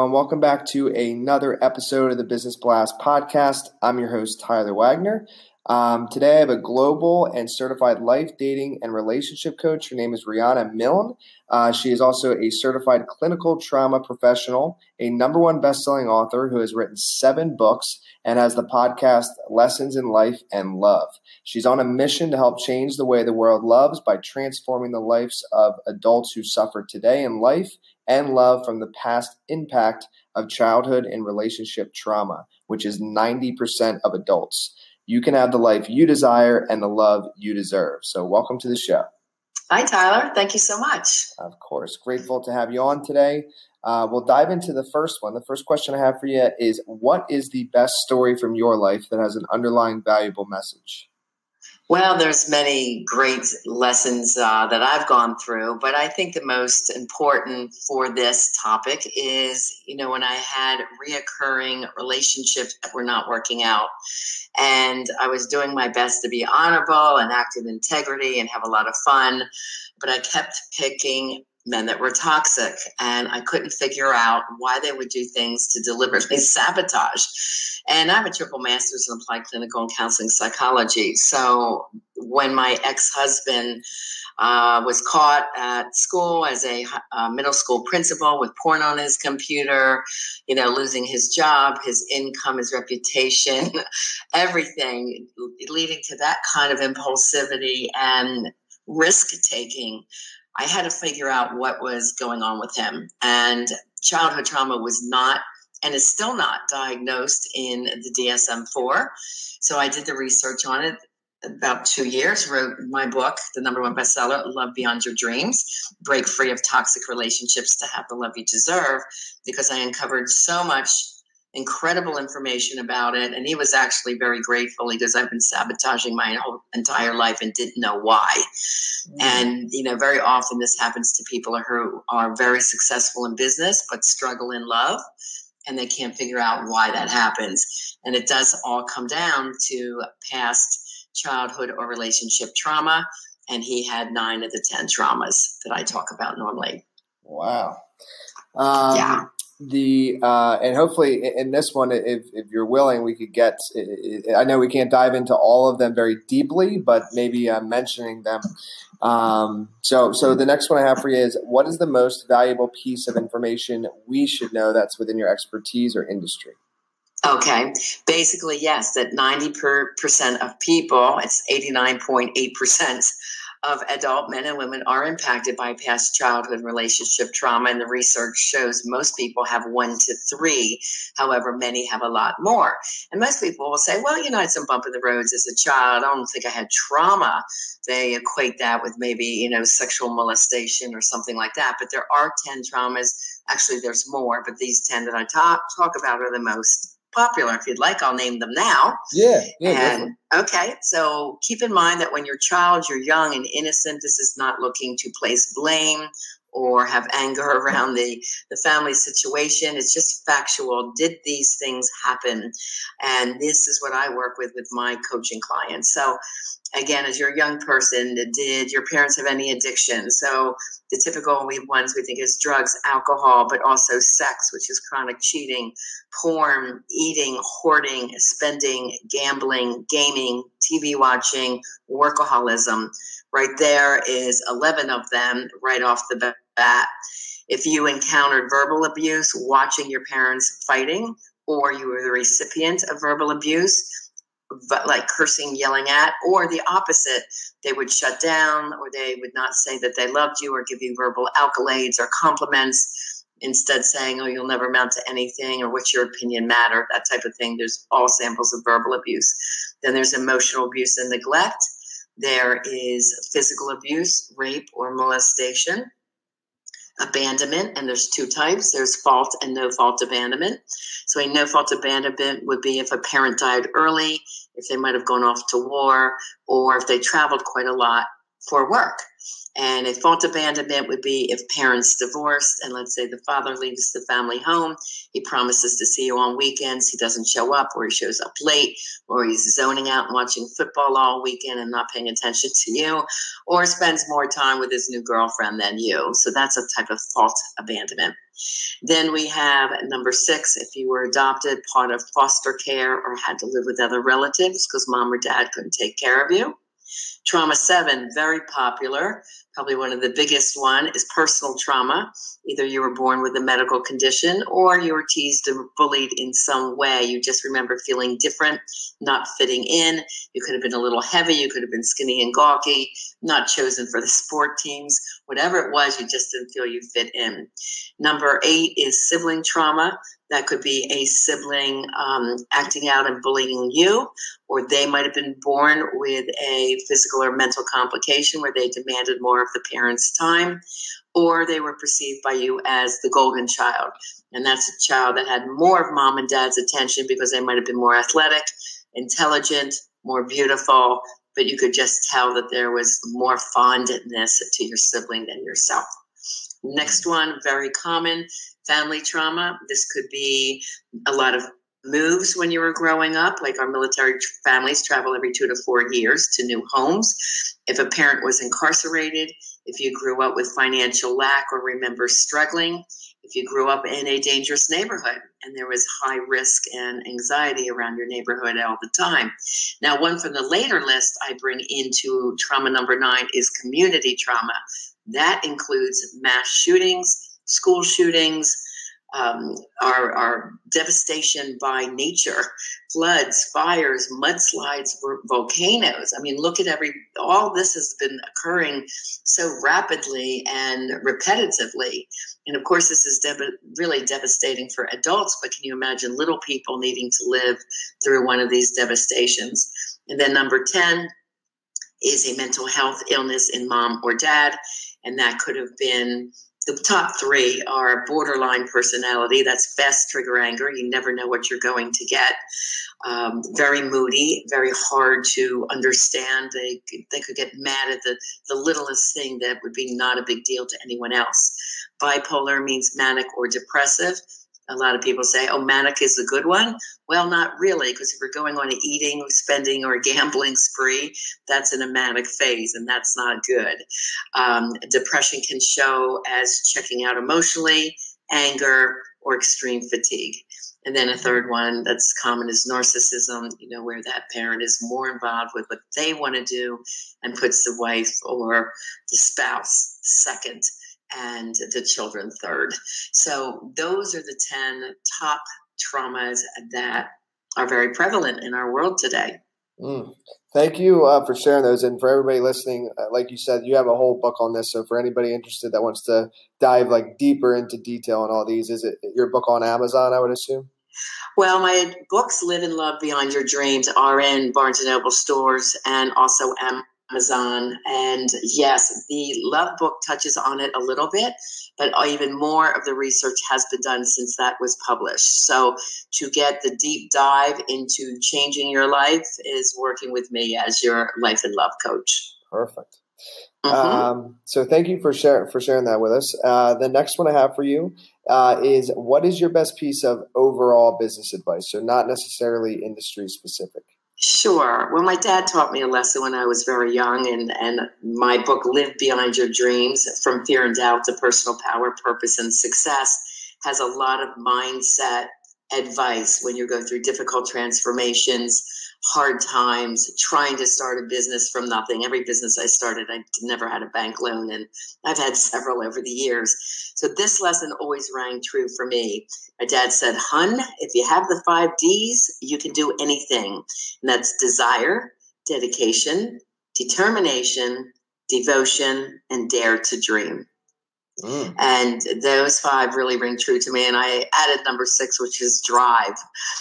Everyone, welcome back to another episode of the Business Blast podcast. I'm your host, Tyler Wagner. Um, today, I have a global and certified life, dating, and relationship coach. Her name is Rhonda Milne. Uh, she is also a certified clinical trauma professional, a number one best-selling author who has written seven books and has the podcast Lessons in Life and Love. She's on a mission to help change the way the world loves by transforming the lives of adults who suffer today in life and love from the past impact of childhood and relationship trauma, which is 90% of adults. You can have the life you desire and the love you deserve. So, welcome to the show. Hi, Tyler. Thank you so much. Of course. Grateful to have you on today. Uh, we'll dive into the first one. The first question I have for you is What is the best story from your life that has an underlying valuable message? Well, there's many great lessons uh, that I've gone through, but I think the most important for this topic is, you know, when I had reoccurring relationships that were not working out, and I was doing my best to be honorable and act in integrity and have a lot of fun, but I kept picking men that were toxic and i couldn't figure out why they would do things to deliberately sabotage and i have a triple master's in applied clinical and counseling psychology so when my ex-husband uh, was caught at school as a uh, middle school principal with porn on his computer, you know, losing his job, his income, his reputation, everything leading to that kind of impulsivity and risk taking. I had to figure out what was going on with him. And childhood trauma was not and is still not diagnosed in the DSM 4. So I did the research on it about two years, wrote my book, the number one bestseller, Love Beyond Your Dreams Break Free of Toxic Relationships to Have the Love You Deserve, because I uncovered so much incredible information about it. And he was actually very grateful because I've been sabotaging my whole entire life and didn't know why. Mm-hmm. And, you know, very often this happens to people who are very successful in business but struggle in love and they can't figure out why that happens. And it does all come down to past childhood or relationship trauma. And he had nine of the 10 traumas that I talk about normally. Wow. Um, yeah the uh, and hopefully in this one, if, if you're willing, we could get. I know we can't dive into all of them very deeply, but maybe uh, mentioning them. Um, so, so the next one I have for you is: What is the most valuable piece of information we should know that's within your expertise or industry? Okay. Basically, yes, that ninety percent of people, it's 89.8% of adult men and women are impacted by past childhood relationship trauma, and the research shows most people have one to three. However, many have a lot more. And most people will say, well, you know, I had some bump in the roads as a child. I don't think I had trauma. They equate that with maybe, you know, sexual molestation or something like that. But there are 10 traumas. Actually, there's more, but these 10 that I talk, talk about are the most popular. If you'd like, I'll name them now. Yeah. yeah and okay, so keep in mind that when you're child, you're young and innocent. This is not looking to place blame or have anger around the the family situation. It's just factual. Did these things happen? And this is what I work with with my coaching clients. So again, as you're a young person, did your parents have any addiction? So the typical ones we think is drugs, alcohol, but also sex, which is chronic cheating, porn, eating, hoarding, spending, gambling, gaming, TV watching, workaholism. Right there is 11 of them right off the bat. If you encountered verbal abuse watching your parents fighting, or you were the recipient of verbal abuse, but like cursing, yelling at, or the opposite. They would shut down, or they would not say that they loved you or give you verbal accolades or compliments. Instead saying, oh, you'll never amount to anything or what's your opinion matter, that type of thing. There's all samples of verbal abuse. Then there's emotional abuse and neglect. There is physical abuse, rape, or molestation abandonment, and there's two types there's fault and no fault abandonment. So, a no fault abandonment would be if a parent died early, if they might have gone off to war, or if they traveled quite a lot for work. And a fault abandonment would be if parents divorced and let's say the father leaves the family home, he promises to see you on weekends, he doesn't show up or he shows up late or he's zoning out and watching football all weekend and not paying attention to you or spends more time with his new girlfriend than you. So that's a type of fault abandonment. Then we have number six, if you were adopted, part of foster care or had to live with other relatives because mom or dad couldn't take care of you. Trauma seven, very popular. Probably one of the biggest one is personal trauma. Either you were born with a medical condition or you were teased or bullied in some way. You just remember feeling different, not fitting in. You could have been a little heavy. You could have been skinny and gawky, not chosen for the sport teams. Whatever it was, you just didn't feel you fit in. Number eight is sibling trauma. That could be a sibling um, acting out and bullying you, or they might have been born with a physical or mental complication where they demanded more the parent's time, or they were perceived by you as the golden child. And that's a child that had more of mom and dad's attention because they might have been more athletic, intelligent, more beautiful, but you could just tell that there was more fondness to your sibling than yourself. Next one, very common family trauma. This could be a lot of moves when you were growing up, like our military families travel every two to four years to new homes. If a parent was incarcerated, if you grew up with financial lack or remember struggling, if you grew up in a dangerous neighborhood and there was high risk and anxiety around your neighborhood all the time. Now, one from the later list I bring into trauma number nine is community trauma. That includes mass shootings, school shootings, um, our, our, devastation by nature, floods, fires, mudslides, volcanoes. I mean, look at every, all this has been occurring so rapidly and repetitively. And of course, this is dev- really devastating for adults, but can you imagine little people needing to live through one of these devastations? And then number 10 is a mental health illness in mom or dad. And that could have been the top three are borderline personality. That's fast trigger anger. You never know what you're going to get. Um, very moody, very hard to understand. They, they could get mad at the, the littlest thing that would be not a big deal to anyone else. Bipolar means manic or depressive a lot of people say, oh, manic is a good one. Well, not really, because if you're going on an eating, spending, or gambling spree, that's in a manic phase, and that's not good. Um, depression can show as checking out emotionally, anger, or extreme fatigue. And then a third one that's common is narcissism, you know, where that parent is more involved with what they want to do and puts the wife or the spouse second and the children third. So those are the 10 top traumas that are very prevalent in our world today. Mm. Thank you uh, for sharing those. And for everybody listening, uh, like you said, you have a whole book on this. So for anybody interested that wants to dive like deeper into detail on all these, is it your book on Amazon, I would assume? Well, my books Live and Love Beyond Your Dreams are in Barnes and Noble stores and also Amazon. And yes, the Love book touches on it a little bit, but even more of the research has been done since that was published. So to get the deep dive into changing your life is working with me as your life and love coach. Perfect. Mm-hmm. Um, so thank you for sharing for sharing that with us. Uh, the next one I have for you uh, is what is your best piece of overall business advice? So not necessarily industry specific. Sure. Well, my dad taught me a lesson when I was very young, and, and my book, Live Beyond Your Dreams From Fear and Doubt to Personal Power, Purpose, and Success, has a lot of mindset advice when you go through difficult transformations hard times trying to start a business from nothing. Every business I started, I never had a bank loan, and I've had several over the years. So this lesson always rang true for me. My dad said, Hun, if you have the five D's, you can do anything. And that's desire, dedication, determination, devotion, and dare to dream. Mm. And those five really ring true to me. And I added number six, which is drive.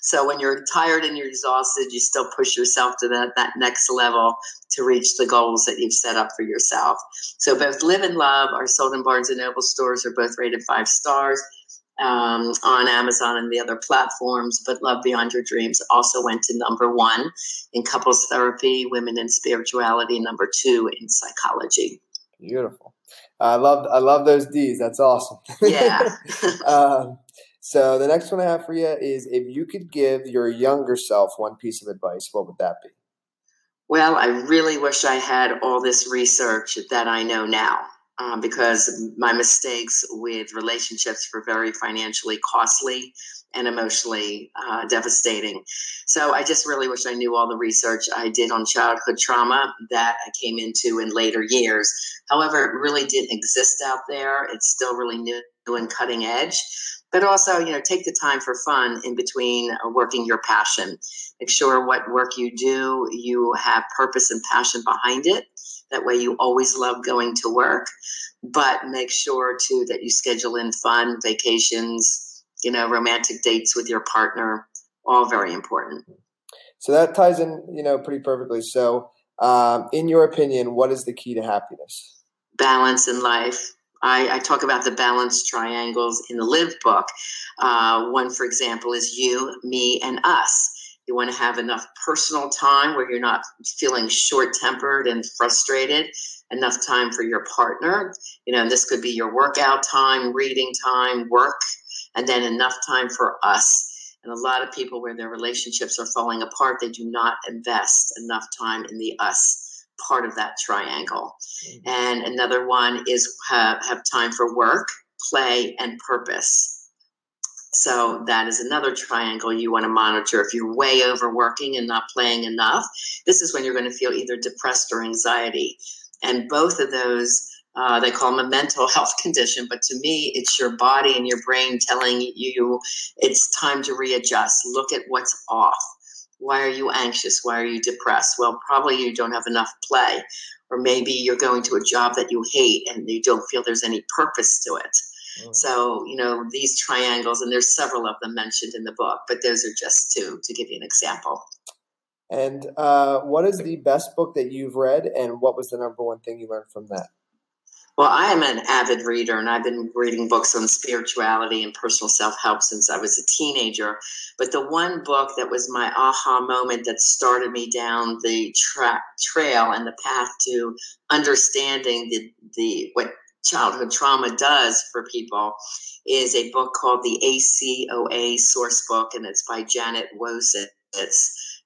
So when you're tired and you're exhausted, you still push yourself to that, that next level to reach the goals that you've set up for yourself. So both Live and Love are sold in Barnes and Noble stores, are both rated five stars. Um, on Amazon and the other platforms, but Love Beyond Your Dreams also went to number one in couples therapy, women in spirituality, number two in psychology. Beautiful. I love I love those D's. That's awesome. Yeah. um, so the next one I have for you is if you could give your younger self one piece of advice, what would that be? Well, I really wish I had all this research that I know now. Um, because my mistakes with relationships were very financially costly and emotionally uh, devastating. So I just really wish I knew all the research I did on childhood trauma that I came into in later years. However, it really didn't exist out there. It's still really new and cutting edge. But also, you know, take the time for fun in between uh, working your passion. Make sure what work you do, you have purpose and passion behind it. That way, you always love going to work. But make sure too that you schedule in fun vacations, you know, romantic dates with your partner, all very important. So that ties in, you know, pretty perfectly. So, um, in your opinion, what is the key to happiness? Balance in life. I, I talk about the balance triangles in the Live book. Uh, one, for example, is you, me, and us. You want to have enough personal time where you're not feeling short tempered and frustrated, enough time for your partner. You know, this could be your workout time, reading time, work and then enough time for us. And a lot of people, where their relationships are falling apart, they do not invest enough time in the us part of that triangle. Mm-hmm. And another one is have, have time for work, play, and purpose. So that is another triangle you want to monitor. If you're way overworking and not playing enough, this is when you're going to feel either depressed or anxiety. And both of those uh, they call them a mental health condition, but to me, it's your body and your brain telling you it's time to readjust. Look at what's off. Why are you anxious? Why are you depressed? Well, probably you don't have enough play, or maybe you're going to a job that you hate and you don't feel there's any purpose to it. Mm. So, you know, these triangles, and there's several of them mentioned in the book, but those are just two to give you an example. And uh, what is the best book that you've read, and what was the number one thing you learned from that? Well, I am an avid reader, and I've been reading books on spirituality and personal self help since I was a teenager. But the one book that was my aha moment that started me down the track trail and the path to understanding the, the what childhood trauma does for people is a book called the ACOA Source Book, and it's by Janet Woititz.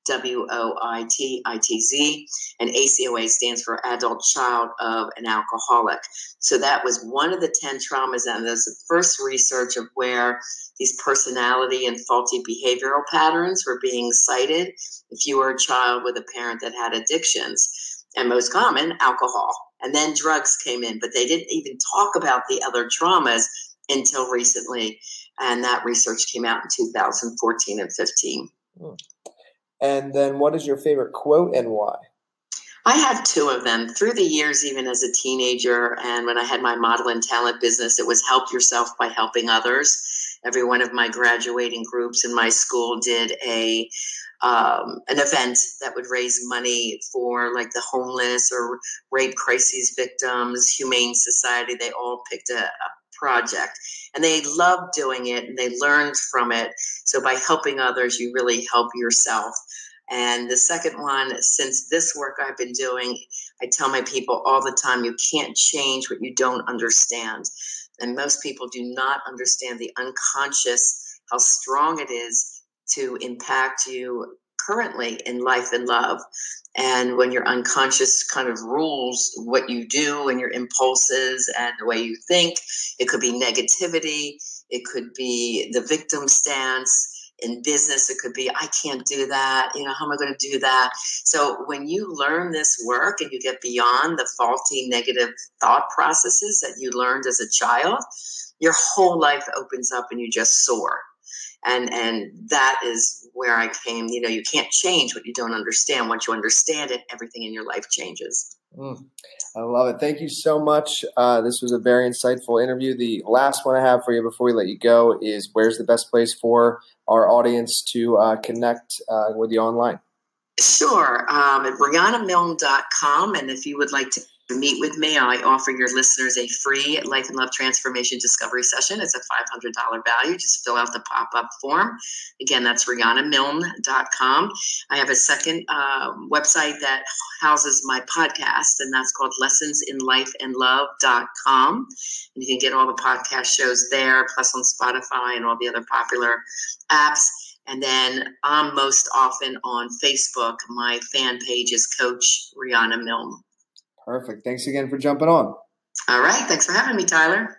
W O I T I T Z, and ACOA stands for Adult Child of an Alcoholic. So that was one of the 10 traumas, and there's the first research of where these personality and faulty behavioral patterns were being cited if you were a child with a parent that had addictions. And most common, alcohol. And then drugs came in, but they didn't even talk about the other traumas until recently. And that research came out in 2014 and 15. Hmm. And then what is your favorite quote and why? I have two of them through the years, even as a teenager. And when I had my model and talent business, it was help yourself by helping others. Every one of my graduating groups in my school did a um, an event that would raise money for like the homeless or rape crises victims, humane society. They all picked a, a project and they loved doing it and they learned from it. So by helping others, you really help yourself. And the second one, since this work I've been doing, I tell my people all the time you can't change what you don't understand. And most people do not understand the unconscious, how strong it is to impact you currently in life and love. And when your unconscious kind of rules what you do and your impulses and the way you think, it could be negativity, it could be the victim stance. In business, it could be, I can't do that. You know, how am I going to do that? So, when you learn this work and you get beyond the faulty negative thought processes that you learned as a child, your whole life opens up and you just soar and and that is where i came you know you can't change what you don't understand once you understand it everything in your life changes Mm, I love it. Thank you so much. Uh, this was a very insightful interview. The last one I have for you before we let you go is where's the best place for our audience to uh, connect uh, with you online? Sure, um, at RhondaMilne.com. And if you would like to meet with me, I offer your listeners a free Life and Love Transformation Discovery Session. It's a $500 value. Just fill out the pop up form. Again, that's RhondaMilne.com. I have a second uh, website that houses my podcast, and that's called LessonsInLifeAndLove.com. And you can get all the podcast shows there, plus on Spotify and all the other popular apps. And then I'm most often on Facebook. My fan page is Coach Rhonda Milne. Perfect. Thanks again for jumping on. All right. Thanks for having me, Tyler.